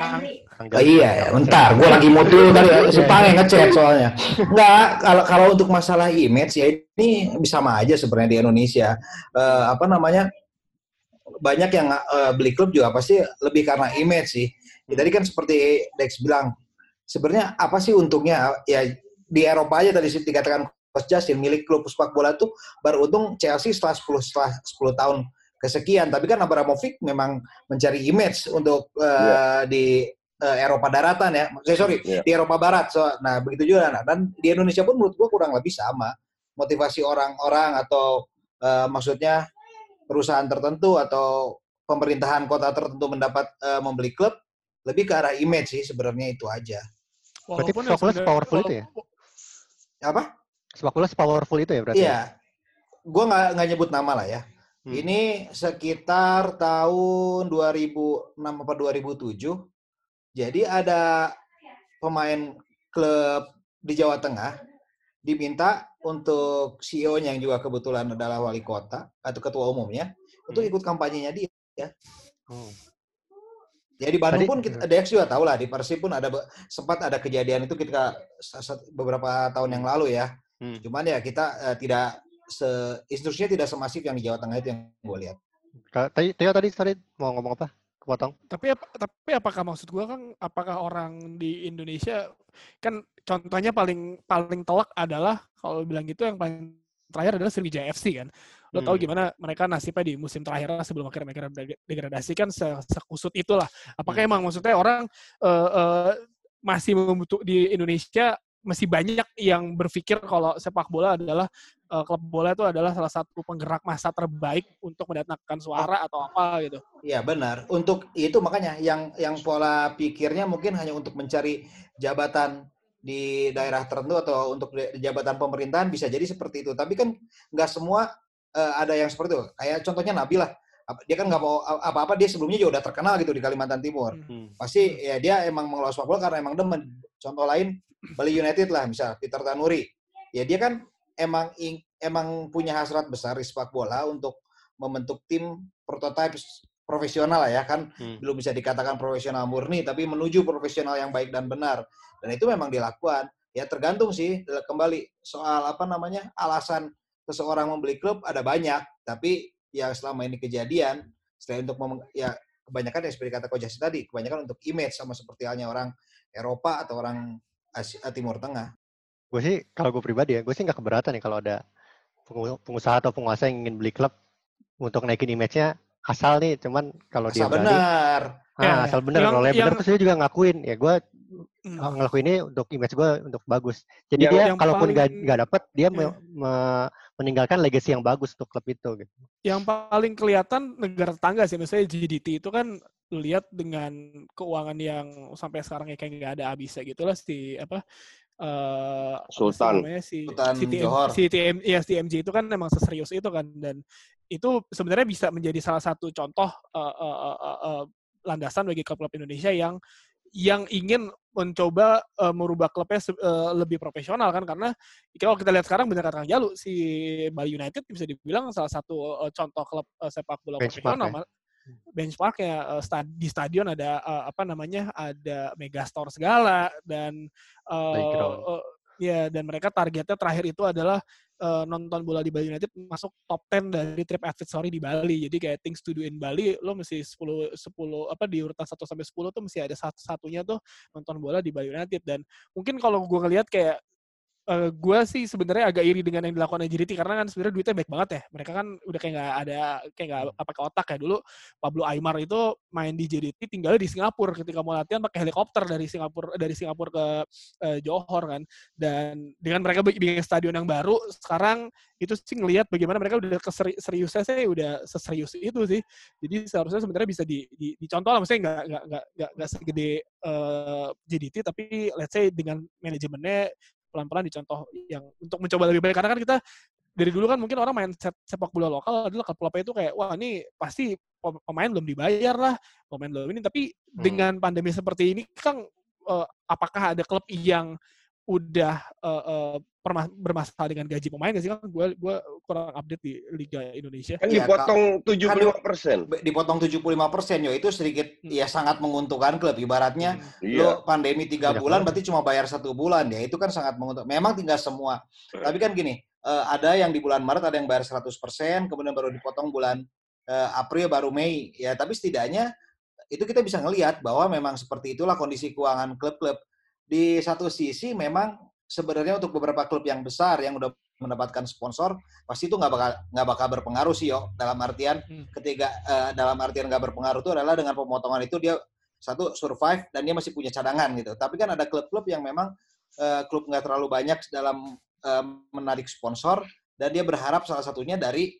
Oh, iya, ya. bentar, gue lagi mute dulu tadi si Pange ngechat soalnya. Enggak, kalau kalau untuk masalah image ya ini sama aja sebenarnya di Indonesia. Eh, apa namanya? Banyak yang eh, beli klub juga pasti lebih karena image sih. Ya, tadi kan seperti Dex bilang, sebenarnya apa sih untungnya? Ya di Eropa aja tadi sih dikatakan Coach Justin milik klub sepak bola tuh baru untung Chelsea setelah 10 setelah 10 tahun kesekian. Tapi kan Abramovich memang mencari image untuk eh, di eh, Eropa daratan ya. Sorry, sorry Iya. di Eropa Barat. So, nah begitu juga nah, dan di Indonesia pun menurut gua kurang lebih sama. Motivasi orang-orang atau eh, maksudnya perusahaan tertentu atau pemerintahan kota tertentu mendapat eh, membeli klub lebih ke arah image sih sebenarnya itu aja. Berarti bola powerful itu ya? Apa? Sepak bola powerful itu ya berarti? Iya. Gua nggak nggak nyebut nama lah ya. Hmm. Ini sekitar tahun 2006 apa 2007. Jadi ada pemain klub di Jawa Tengah diminta untuk CEO-nya yang juga kebetulan adalah wali kota atau ketua umumnya untuk Hmm. ikut kampanyenya dia. Oh. Ya di Bandung Tadi- pun kita, Dex juga tahu lah di Persib pun ada sempat ada kejadian itu sa- beberapa tahun yang lalu ya. Hmm. Cuman ya kita eh, tidak se instruksinya tidak semasif yang di Jawa Tengah itu yang gue lihat. Tadi Teo tadi sorry mau ngomong apa? Kepotong. Tapi ap- tapi apakah maksud gua kan apakah orang di Indonesia kan contohnya paling paling telak adalah kalau bilang gitu yang paling terakhir adalah Sriwijaya FC kan. Lo tahu Hmm. gimana mereka nasibnya di musim terakhir sebelum akhirnya mereka deg- degradasi kan se- sekusut itulah. Apakah Hmm. emang maksudnya orang eh, eh, masih membutuh di Indonesia masih banyak yang berpikir kalau sepak bola adalah eh, klub bola itu adalah salah satu penggerak massa terbaik untuk mendatangkan suara atau apa gitu. Iya benar. Untuk itu makanya yang yang pola pikirnya mungkin hanya untuk mencari jabatan di daerah tertentu atau untuk di- jabatan pemerintahan bisa jadi seperti itu. Tapi kan nggak semua eh, ada yang seperti itu. Kayak contohnya Nabil lah. Dia kan nggak mau apa-apa dia sebelumnya juga udah terkenal gitu di Kalimantan Timur Hmm. pasti ya dia emang mengelola sepak bola karena emang demen. Contoh lain Bali United lah, misal Peter Tanuri. Ya dia kan emang emang punya hasrat besar di sepak bola untuk membentuk tim prototipe profesional lah ya kan Hmm. belum bisa dikatakan profesional murni tapi menuju profesional yang baik dan benar dan itu memang dilakukan ya tergantung sih kembali soal apa namanya alasan seseorang membeli klub ada banyak tapi yang selama ini kejadian selain untuk mem- ya kebanyakan yang seperti kata Coach Jasi tadi kebanyakan untuk image sama seperti halnya orang Eropa atau orang Asia, Timur Tengah Gue sih kalau gue pribadi ya, gue sih nggak keberatan nih kalau ada pengu- pengusaha atau penguasa yang ingin beli klub untuk naikin image-nya asal nih, cuman kalau dia berani, benar ah, Ya, asal bener, yang- kalau dia bener yang- terus dia juga ngakuin, ya gue Hmm. ngelakuin ini untuk image gue untuk bagus. Jadi Yang- dia kalaupun nggak paling- nggak dapet, dia ya. me- me- meninggalkan legacy yang bagus untuk klub itu. Gitu. yang paling kelihatan negara tetangga sih, misalnya GDT itu kan lu lihat dengan keuangan yang sampai sekarang ya kayak nggak ada habisnya gitu lah si apa eh apa sih Sultan. namanya si Sultan si TM, Johor. si TM ya si TMJ itu kan emang seserius itu kan dan itu sebenarnya bisa menjadi salah satu contoh eh, eh, eh, eh, eh, landasan bagi klub-klub Indonesia yang yang ingin mencoba eh, merubah klubnya eh, lebih profesional kan karena kalau kita lihat sekarang benar kata Kang Jalu si Bali United bisa dibilang salah satu eh, contoh klub eh, sepak bola Benchmark profesional ya. Benchmarknya eh, sta- di stadion ada eh, apa namanya ada megastore segala dan Playground. eh, ya dan mereka targetnya terakhir itu adalah eh, nonton bola di Bali United masuk top 10 dari trip advisor story di Bali. Jadi kayak things to do in Bali lo mesti 10 10 apa di urutan 1 sampai 10 tuh mesti ada satu satunya tuh nonton bola di Bali United dan mungkin kalau gue ngelihat kayak eh gue sih sebenarnya agak iri dengan yang dilakukan JDT karena kan sebenarnya duitnya baik banget ya. Mereka kan udah kayak nggak ada kayak nggak apa ke otak ya dulu. Pablo Aymar itu main di JDT tinggalnya di Singapura ketika mau latihan pakai helikopter dari Singapura dari Singapura ke eh, Johor kan. Dan dengan mereka bikin stadion yang baru sekarang itu sih ngelihat bagaimana mereka udah keseriusnya saya udah seserius itu sih. Jadi seharusnya sebenarnya bisa di, di, dicontoh lah maksudnya nggak nggak nggak nggak segede eh, JDT tapi let's say dengan manajemennya pelan-pelan dicontoh yang untuk mencoba lebih baik karena kan kita dari dulu kan mungkin orang main sepak bola lokal adalah klub-klubnya itu kayak wah ini pasti pem- pemain belum dibayar lah pemain belum ini tapi Hmm. dengan pandemi seperti ini kan eh, apakah ada klub yang udah eh, eh, perma- bermasalah dengan gaji pemain nggak sih kan gue gue kurang update di Liga Indonesia. Kan Iya, dipotong 75 persen. dipotong 75 persen yo. Itu sedikit Hmm. ya sangat menguntungkan klub. Ibaratnya Iya. lo pandemi tiga Banyak bulan berarti cuma bayar satu bulan ya. Itu kan sangat menguntungkan memang tinggal semua. Tapi kan gini eh, ada yang di bulan Maret ada yang bayar 100% kemudian baru dipotong bulan eh, April baru Mei ya. Tapi setidaknya itu kita bisa ngelihat bahwa memang seperti itulah kondisi keuangan klub-klub di satu sisi memang sebenarnya untuk beberapa klub yang besar yang udah mendapatkan sponsor pasti itu nggak bakal nggak bakal berpengaruh sih yo. Dalam artian Hmm. ketika eh, dalam artian nggak berpengaruh itu adalah dengan pemotongan itu dia satu survive dan dia masih punya cadangan gitu. Tapi kan ada klub-klub yang memang eh, klub nggak terlalu banyak dalam eh, menarik sponsor dan dia berharap salah satunya dari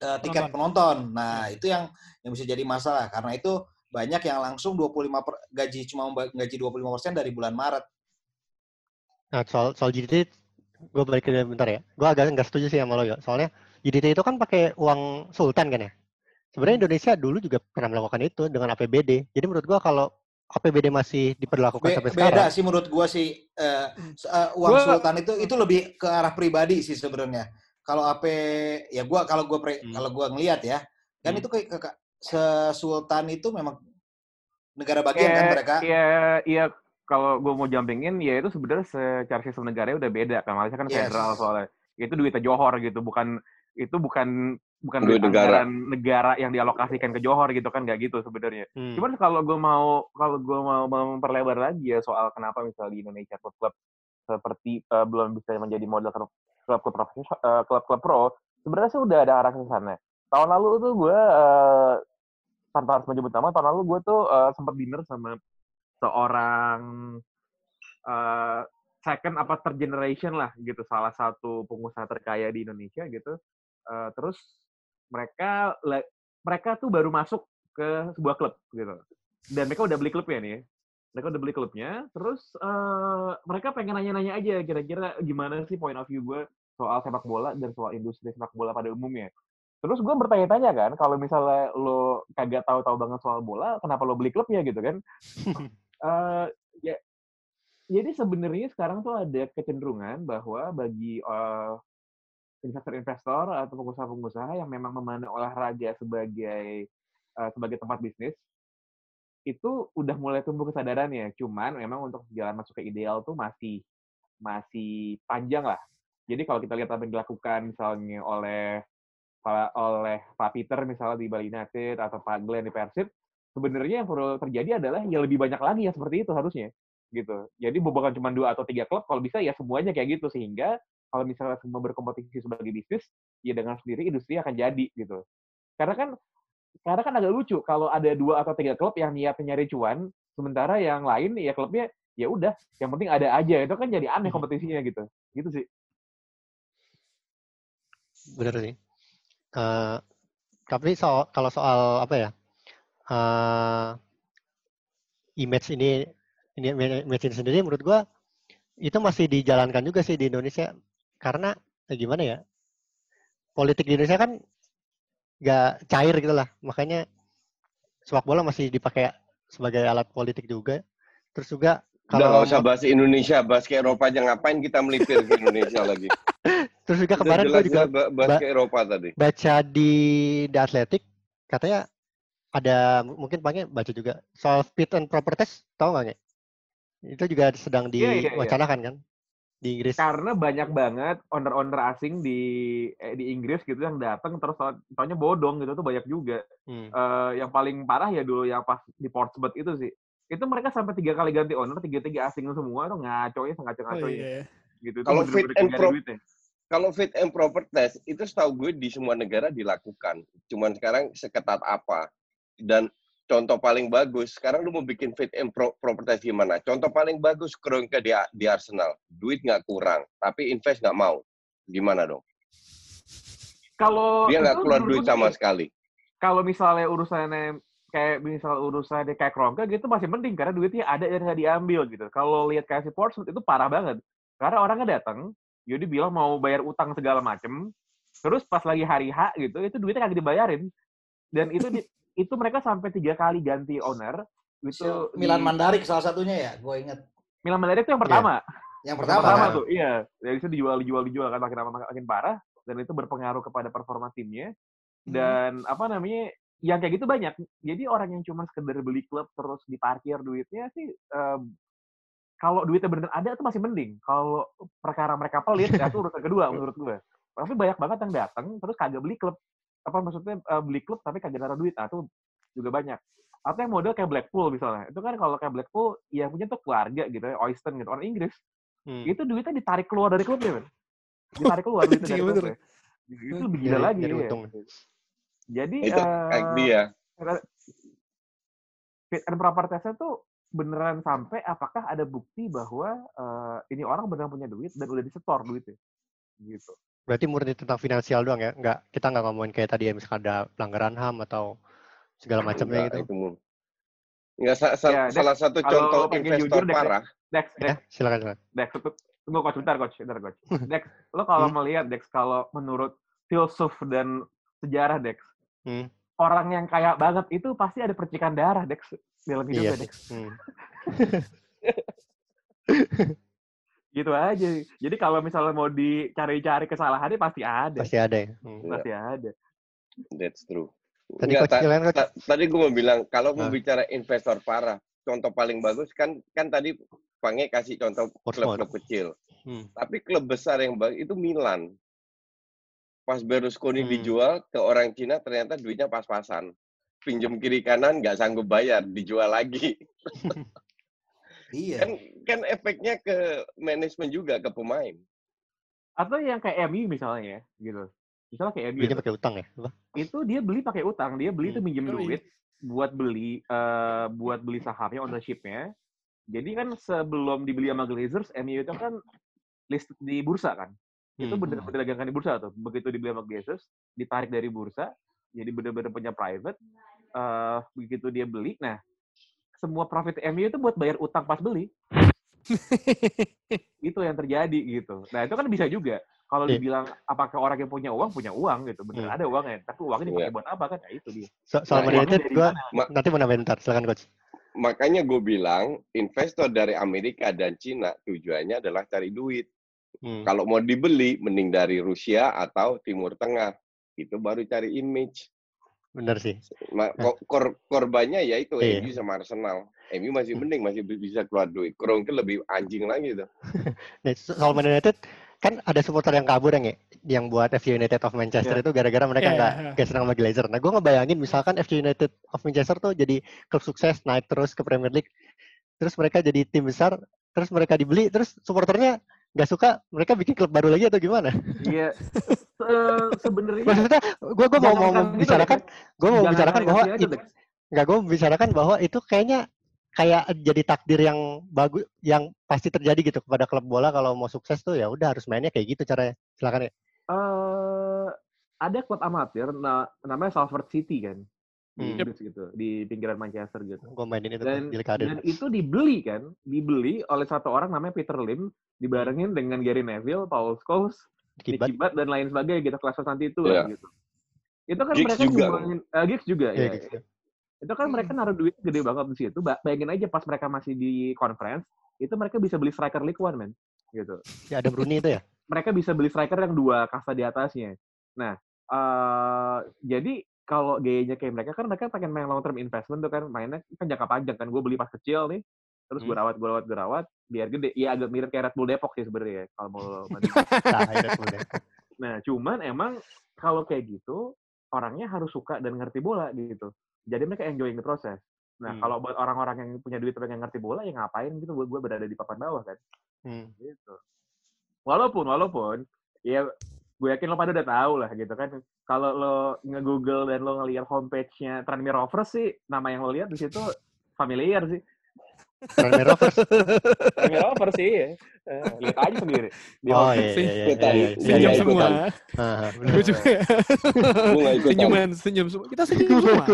eh, tiket penonton. nah itu yang yang bisa jadi masalah. Karena itu banyak yang langsung 25 per, gaji cuma gaji 25% dari bulan Maret Nah, soal soal JDT, gue balik ke bentar ya. Gue agak nggak setuju sih sama lo ya. Soalnya JDT itu kan pakai uang sultan kan ya. Sebenarnya Indonesia dulu juga pernah melakukan itu dengan APBD. Jadi menurut gue kalau APBD masih diperlakukan Be- sampai beda sekarang, sih menurut gua sih eh, Hmm. s- eh, uang Gua- sultan itu itu lebih ke arah pribadi sih sebenarnya. Kalau AP ya gua kalau gua pre- Hmm. kalau gua ngelihat ya, kan Hmm. itu kayak ke, sultan itu memang negara bagian kan Kayak- mereka. Iya, iya. Kalau gue mau jumpingin, ya itu sebenarnya secara sistem negaranya udah beda kan. Malaysia kan Yes. federal soalnya. Itu duitnya Johor gitu, bukan itu bukan bukan Duit negara. negara yang dialokasikan ke Johor gitu kan, nggak gitu sebenarnya. Hmm. Cuman kalau gue mau kalau gue mau memperlebar lagi ya soal kenapa misalnya di Indonesia klub-klub seperti eh, belum bisa menjadi model klub- klub-klub profesional, eh, klub-klub pro, sebenarnya sih udah ada arah ke sana. Tahun lalu tuh gue eh, tanpa harus menyebut nama, tahun lalu gue tuh eh, sempat dinner sama seorang eh, second apa third generation lah gitu, salah satu pengusaha terkaya di Indonesia gitu. Eh, terus mereka mereka tuh baru masuk ke sebuah klub gitu. Dan mereka udah beli klubnya nih. Mereka udah beli klubnya, terus eh, mereka pengen nanya-nanya aja kira-kira gimana sih point of view gue soal sepak bola dan soal industri sepak bola pada umumnya. Terus gue bertanya-tanya kan, kalau misalnya lo kagak tahu-tahu banget soal bola, kenapa lo beli klubnya gitu kan? Eh, ya, jadi sebenarnya sekarang tuh ada kecenderungan bahwa bagi eh, investor-investor atau pengusaha-pengusaha yang memang memandang olahraga sebagai eh, sebagai tempat bisnis, itu udah mulai tumbuh kesadarannya. Cuman memang untuk jalan masuk ke ideal tuh masih masih panjang lah. Jadi kalau kita lihat apa yang dilakukan misalnya oleh oleh Pak Peter misalnya di Bali United atau Pak Glenn di Persib, sebenarnya yang perlu terjadi adalah ya lebih banyak lagi yang seperti itu harusnya gitu. Jadi bukan cuma dua atau tiga klub, kalau bisa ya semuanya kayak gitu sehingga kalau misalnya semua berkompetisi sebagai bisnis, ya dengan sendiri industri akan jadi gitu. Karena kan karena kan agak lucu kalau ada dua atau tiga klub yang niatnya nyari cuan, sementara yang lain ya klubnya ya udah, yang penting ada aja. Itu kan jadi aneh kompetisinya gitu. Gitu sih. Bener sih. Eh, tapi soal kalau soal apa ya? eh image ini ini image ini sendiri menurut gua itu masih dijalankan juga sih di Indonesia karena eh, gimana ya? Politik di Indonesia kan nggak cair gitu lah. Makanya sepak bola masih dipakai sebagai alat politik juga. Terus juga kalau nggak usah bahas Indonesia, bahas ke Eropa aja ngapain kita melipir ke Indonesia lagi. terus juga kemarin gua juga jelas-jelas ba- bahas ba- ke Eropa tadi. baca di The Athletic katanya ada mungkin pakai baca juga soal fit and proper test tahu nggak Nge? itu juga sedang Iya, iya, iya. diwacanakan kan di Inggris Karena banyak banget owner-owner asing di eh, di Inggris gitu yang datang terus taunya bodong gitu tuh banyak juga. Hmm. Eh, yang paling parah ya dulu yang pas di Portsmouth itu sih. Itu mereka sampai tiga kali ganti owner, tiga-tiga asing semua tuh ngaconya, Oh sengaco-ngaconya. iya. Gitu. Itu Kalau bener-bener fit and pro- duitnya. Kalau fit and proper test itu setahu gue di semua negara dilakukan. Cuman sekarang seketat apa? Dan contoh paling bagus, sekarang lu mau bikin fit and pro- proper test gimana? Contoh paling bagus Kroenke di, di Arsenal. Duit nggak kurang, tapi invest nggak mau. Gimana dong? Kalau Dia nggak keluar duit sama sekali. Kalau misalnya urusannya kayak misal urusannya kayak Kroenke gitu masih penting karena duitnya ada dan nggak diambil gitu. Kalau lihat kayak si Portsmouth itu parah banget. Karena orangnya datang, jadi bilang mau bayar utang segala macem, terus pas lagi hari H gitu, itu duitnya kagak dibayarin. Dan itu di- itu mereka sampai tiga kali ganti owner. Itu Milan di- Mandarik salah satunya ya, gue inget. Milan Mandarik itu yang pertama. Yang Yang pertama, pertama kan? tuh, iya. Dari itu dijual, dijual, dijual kan makin lama makin parah dan itu berpengaruh kepada performa timnya. Hmm. Dan apa namanya? Yang kayak gitu banyak. Jadi orang yang cuma sekedar beli klub terus diparkir duitnya sih em, kalau duitnya bener ada itu masih mending. Kalau perkara mereka pelit ya itu urusan kedua menurut gue. Tapi banyak banget yang datang terus kagak beli klub. Apa maksudnya eh, beli klub tapi kagak naruh duit. Nah, itu juga banyak. Atau yang model kayak Blackpool misalnya. Itu kan kalau kayak Blackpool yang punya tuh keluarga gitu ya, Oyston gitu, orang Inggris Hmm. itu duitnya ditarik keluar dari klubnya kan ditarik keluar duitnya dari Iya, bener. klubnya itu lebih gila lagi nyari ya. untung. jadi Itu kayak eh, dia. fit and proper testnya tuh beneran sampai apakah ada bukti bahwa eh, ini orang beneran punya duit dan udah disetor duitnya gitu berarti murni tentang finansial doang ya nggak kita nggak ngomongin kayak tadi ya misalkan ada pelanggaran ham atau segala macamnya gitu itu Enggak, sa- sa- Ya, Dex, salah satu contoh investor jujur, Dex, ya. parah. Dex ya Dex silakan silakan Dex tunggu- tunggu coach bentar coach bentar coach Dex lo kalau Hmm. melihat Dex kalau menurut filsuf dan sejarah Dex Hmm. orang yang kaya banget itu pasti ada percikan darah Dex dalam iya sih Dex Hmm. gitu aja. Jadi kalau misalnya mau dicari-cari kesalahannya pasti ada. pasti ada ya Hmm. Pasti ada. That's true. tadi Enggak, coach ta- ta- tadi gue mau bilang kalau Ah. mau bicara investor parah, contoh paling bagus kan kan tadi Pange kasih contoh klub-klub kecil. Hmm. Tapi klub besar yang bagus itu Milan. Pas Berlusconi Hmm. dijual ke orang Cina ternyata duitnya pas-pasan. Pinjam kiri kanan nggak sanggup bayar, dijual lagi. Iya. Kan kan efeknya ke manajemen juga ke pemain. Atau yang kayak MU misalnya ya, gitu. Misalnya kayak MU itu, pakai utang ya apa? itu dia beli pakai utang, dia beli itu Hmm. minjem Oh, iya. duit buat beli eh, buat beli sahamnya ownership-nya. Jadi kan sebelum dibeli sama Glazers, MU itu kan listed di bursa kan. Itu Hmm. bener-bener didagangkan di bursa tuh. Begitu dibeli sama Glazers, ditarik dari bursa, jadi bener-bener punya private. Eh begitu dia beli, nah semua profit MU itu buat bayar utang pas beli. itu yang terjadi gitu. Nah itu kan bisa juga. Kalau Iya. dibilang apakah orang yang punya uang punya uang gitu, bener Hmm. ada uangnya, tapi uangnya dipakai Iya. buat apa kan? Ya itu dia. So, soal Nah, United, gue mana? nanti mau nambahin ntar. Silakan coach. Makanya gue bilang investor dari Amerika dan Cina tujuannya adalah cari duit. Hmm. Kalau mau dibeli, mending dari Rusia atau Timur Tengah. Itu baru cari image. Bener sih. Ma- ko- kor- korbannya ya itu Iya. MU sama Arsenal. MU masih mending, masih bi- bisa keluar duit. Kroenke lebih anjing lagi tuh. Nih, so- soal Man United kan ada supporter yang kabur yang yang buat FC United of Manchester Iya. itu gara-gara mereka Iya, nggak iya. nggak senang sama Glazer. Nah, gue ngebayangin misalkan FC United of Manchester tuh jadi klub sukses naik terus ke Premier League, terus mereka jadi tim besar, terus mereka dibeli, terus supporternya nggak suka, mereka bikin klub baru lagi atau gimana? Iya. Se- Sebenarnya Maksudnya, gue gue mau mau gitu, membicarakan, gue mau membicarakan kayak bahwa nggak gue membicarakan bahwa itu kayaknya kayak jadi takdir yang bagus, yang pasti terjadi gitu kepada klub bola kalau mau sukses tuh ya udah harus mainnya kayak gitu caranya. Silakan ya. eh ada klub amatir na- namanya Salford City kan di Hmm. Inggris gitu di pinggiran Manchester gitu Gue mainin itu dan dan itu dibeli kan dibeli oleh satu orang namanya Peter Lim dibarengin dengan Gary Neville, Paul Scholes, Kibat. Dan lain sebagainya gitu kelas nanti itu lah Iya. gitu itu kan Giggs mereka juga. nyumbangin Giggs juga Iya, ya gitu. itu kan mereka naruh duit gede banget di situ Ba- bayangin aja pas mereka masih di conference itu mereka bisa beli striker League One man gitu Ya ada Bruni itu ya. mereka bisa beli striker yang dua kasta di atasnya. Nah, eh jadi kalau gayanya kayak mereka kan mereka pengen main long term investment tuh kan mainnya kan jangka panjang kan gue beli pas kecil nih terus gue Hmm. rawat gue rawat gue rawat biar gede ya agak mirip kayak Red Bull Depok sih sebenarnya ya, kalau mau. Nah, nah cuman emang kalau kayak gitu orangnya harus suka dan ngerti bola gitu jadi mereka enjoying the process nah Hmm. kalau buat orang-orang yang punya duit tapi nggak ngerti bola ya ngapain gitu buat gue berada di papan bawah kan Hmm. gitu. Walaupun, walaupun, ya gue yakin lo pada udah tahu lah gitu kan. Kalau lo nge-google dan lo ngeliat homepage-nya Tranmere Rovers sih, nama yang lo lihat di situ familiar sih. Tranmere Rovers. Tranmere Rovers sih, ya. Eh, lihat aja sendiri. Di Oh iya iya iya. Iya, iya, Iya, Senyum iya, iya. semua. bener. Gue juga. Gue. Senyuman, senyum semua. Kita senyum semua.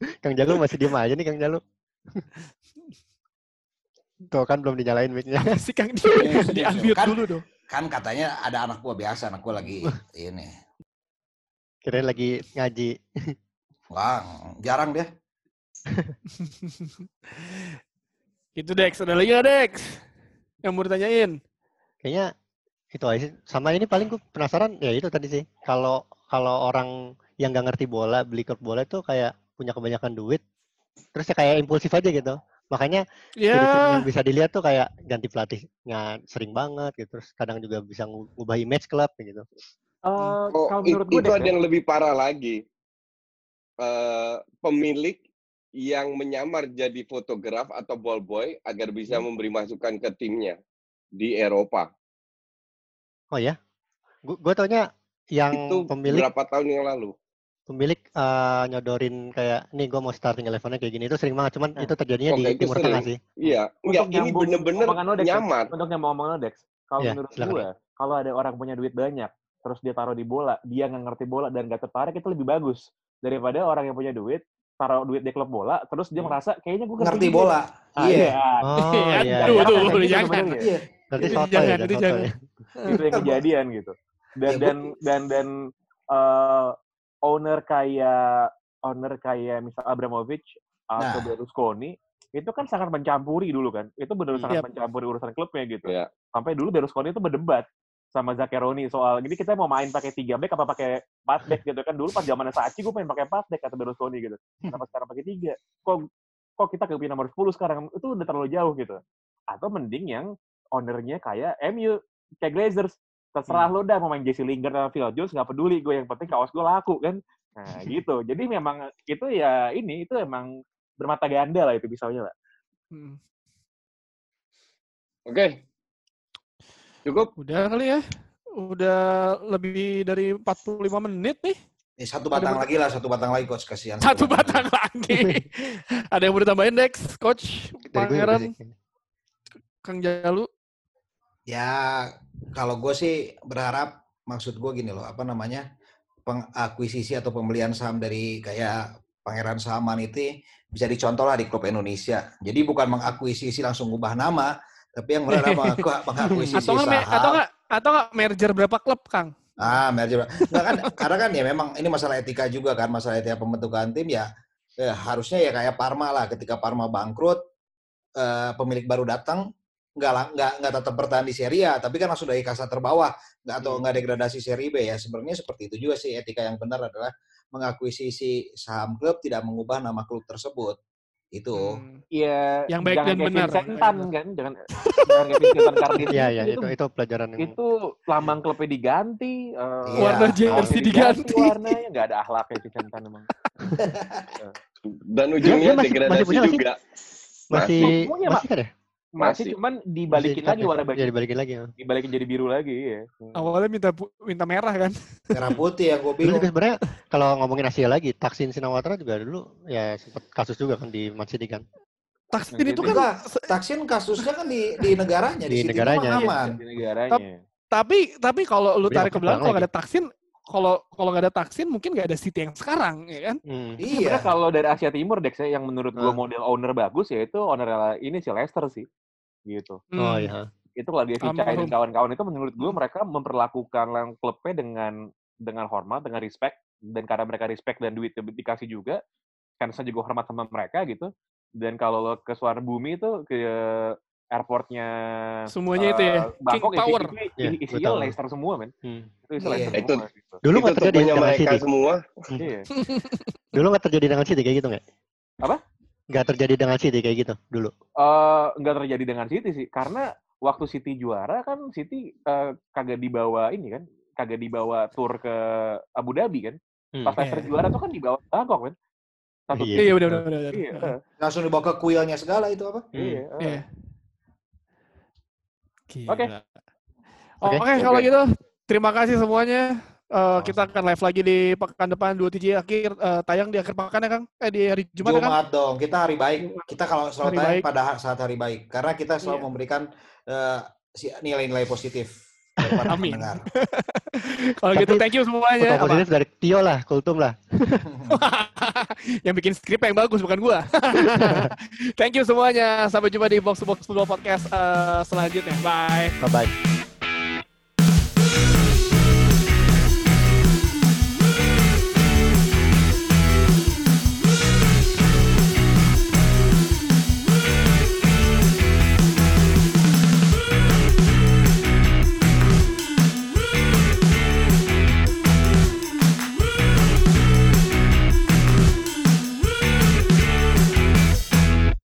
Kang Jalu masih diem aja nih Kang Jalu. Tuh kan belum dinyalain mic-nya. si Kang di, Senyum, di senyum. unmute Kan- dulu dong. Kan katanya ada anak gua biasa, anak gua lagi ini. Kirain lagi ngaji. Wah, jarang dia. Itu Dex. Ada lagi nggak Dex? Yang mau ditanyain? Kayaknya itu aja sih. Sama ini paling gue penasaran ya itu tadi sih. Kalau kalau orang yang nggak ngerti bola beli klub bola itu kayak punya kebanyakan duit, terus ya kayak impulsif aja gitu. Makanya Ya. yang bisa dilihat tuh kayak ganti pelatihnya sering banget gitu. Terus kadang juga bisa ngu- ngubah image klub kayak gitu. Eh, Oh, kalau i- menurut gue, itu ada ya, yang lebih parah lagi. Eh, pemilik yang menyamar jadi fotograf atau ball boy agar bisa Hmm. memberi masukan ke timnya di Eropa. Oh ya, gue gue taunya yang itu pemilik berapa tahun yang lalu? Pemilik eh, nyodorin kayak nih gue mau starting elevennya kayak gini itu sering banget cuman Nah, itu terjadinya oke, di itu Timur sering. Tengah sih Iya, enggak untuk ini bener-bener ya. nyamar. Untuk yang mau ngomong Dex, kalau Iya, menurut silakan. gue, kalau ada orang punya duit banyak, terus dia taruh di bola, dia nggak ngerti bola dan nggak tertarik, itu lebih bagus daripada orang yang punya duit, taruh duit di klub bola, terus dia Hmm. merasa kayaknya gue Ngerti bola. Ah, Iya. oh Iya, iya tuh, iya. tuh, Kayak gitu jangan. Iya. soto ya jangan, dan itu soto jangan. ya. itu yang kejadian gitu dan Ya, dan dan dan eh, owner kayak owner kayak misal Abramovich atau Nah. Berlusconi itu kan sangat mencampuri dulu kan. Itu benar Hmm. sangat mencampuri urusan klubnya gitu. Iya. sampai dulu Berlusconi itu berdebat sama Zaccheroni soal jadi kita mau main pakai tiga back apa pakai empat back? gitu kan. Dulu pas zamannya Sachi gue main pakai empat back kata Berlusconi gitu. Kenapa sekarang pakai tiga. Kok kok kita ke nomor 10 sekarang? Itu udah terlalu jauh gitu. Atau mending yang ownernya kayak MU kayak Glazers terserah lo dah mau main Jesse Lingard atau Phil Jones nggak peduli gue yang penting kaos gue laku kan nah gitu jadi memang itu ya ini itu emang bermata ganda lah itu misalnya lah Hmm. Oke. Cukup? Udah kali ya. Udah lebih dari 45 menit nih. Eh, satu batang lagi lah, satu batang lagi coach kasihan. Satu batang lagi. Ada yang mau ditambahin Dex, Coach, Pangeran. Kang Jalu? Ya, kalau gue sih berharap maksud gue gini loh, apa namanya pengakuisisi atau pembelian saham dari kayak Pangeran Saman itu bisa dicontoh lah di klub Indonesia. Jadi bukan mengakuisisi langsung ubah nama, Tapi yang benar mengaku, mengakuisisi atau saham. atau nggak atau nggak merger berapa klub Kang? Ah, merger. Nggak kan, karena kan ya memang ini masalah etika juga kan, masalah etika pembentukan tim ya, ya harusnya ya kayak Parma lah. Ketika Parma bangkrut, eh, pemilik baru datang, nggak nggak nggak tetap bertahan di Serie A, tapi kan langsung dari kasta terbawah, nggak atau nggak degradasi Serie B ya. Sebenarnya seperti itu juga sih etika yang benar adalah mengakuisisi saham klub tidak mengubah nama klub tersebut. Itu. Hmm. Iya, Yang baik jangan dan kayak benar. Vincentan kan, jangan jangan kayak Vincentan Cardiff. Iya, gitu. iya, itu itu pelajaran yang itu lambang klubnya diganti, eh, Iya. Warna jersey diganti. warnanya nggak ada akhlaknya Vincentan emang. Dan ujungnya dia masih- degradasi masih punya juga. masih masih kan ya? Masih, Masih. Cuman dibalikin Masih lagi ya? warna baju, dibalikin lagi. ya. dibalikin jadi biru lagi, iya. Awalnya minta minta merah kan? Merah putih ya, gue Dulu bingung. juga sebenarnya kalau ngomongin Asia lagi, Taksin Sinawatra juga dulu ya sempat kasus juga kan di Man City kan. Taksin Yang itu gitu. kan Enggak, Taksin kasusnya kan di di negaranya, di, Di negaranya, mah iya. aman. Di negaranya. tapi tapi kalau lu Tapi tarik ke belakang kalau ada Taksin kalau kalau nggak ada Taksin mungkin nggak ada City yang sekarang ya kan? Hmm. Iya. Sebenarnya kalau dari Asia Timur Dex ya, yang menurut gua Ah. model owner bagus yaitu owner ini si Leicester sih. Gitu. Oh Hmm. iya. Itu kalau dia Vicai dan kawan-kawan itu menurut gua mereka memperlakukan klubnya dengan dengan hormat, dengan respect dan karena mereka respect dan duit di- dikasih juga, karena saya juga hormat sama mereka gitu. Dan kalau lo ke suara bumi itu ke airportnya Semuanya itu ya, eh, Bangkok King Power. isi, isi, Iya, isinya betul. Leicester semua men. Hmm. Itu isi Iya. Leicester Itu- semua. Gitu. Dulu itu nggak terjadi dengan mereka City. semua. Iya. Dulu nggak terjadi dengan City kayak gitu nggak? Apa? Nggak terjadi dengan City kayak gitu dulu. Eh, nggak terjadi dengan City sih karena waktu City juara kan City eh, kagak dibawa ini kan kagak dibawa tur ke Abu Dhabi kan Hmm. pas Leicester Iya. juara tuh kan dibawa ke Bangkok kan satu Iya. Iya udah udah udah. udah. iya Langsung dibawa ke kuilnya segala itu apa? Hmm. iya. Iya. Oke. Oke, Oke. kalau gitu terima kasih semuanya. Eh, kita akan live lagi di pekan depan 23 akhir eh, tayang di akhir pekan ya Kang? Eh di hari Jumat, ya Kang? Jumat dong. Kita hari baik. Kita kalau selalu Hari tayang baik. pada saat hari baik. Karena kita selalu Iya. memberikan eh, si- nilai-nilai positif para Amin. pendengar. Kalau gitu thank you semuanya. Positif dari Tio lah, Kultum lah. yang bikin skrip yang bagus bukan gua. thank you semuanya. Sampai jumpa di Box to Box Football Podcast eh, selanjutnya. Bye. Bye bye.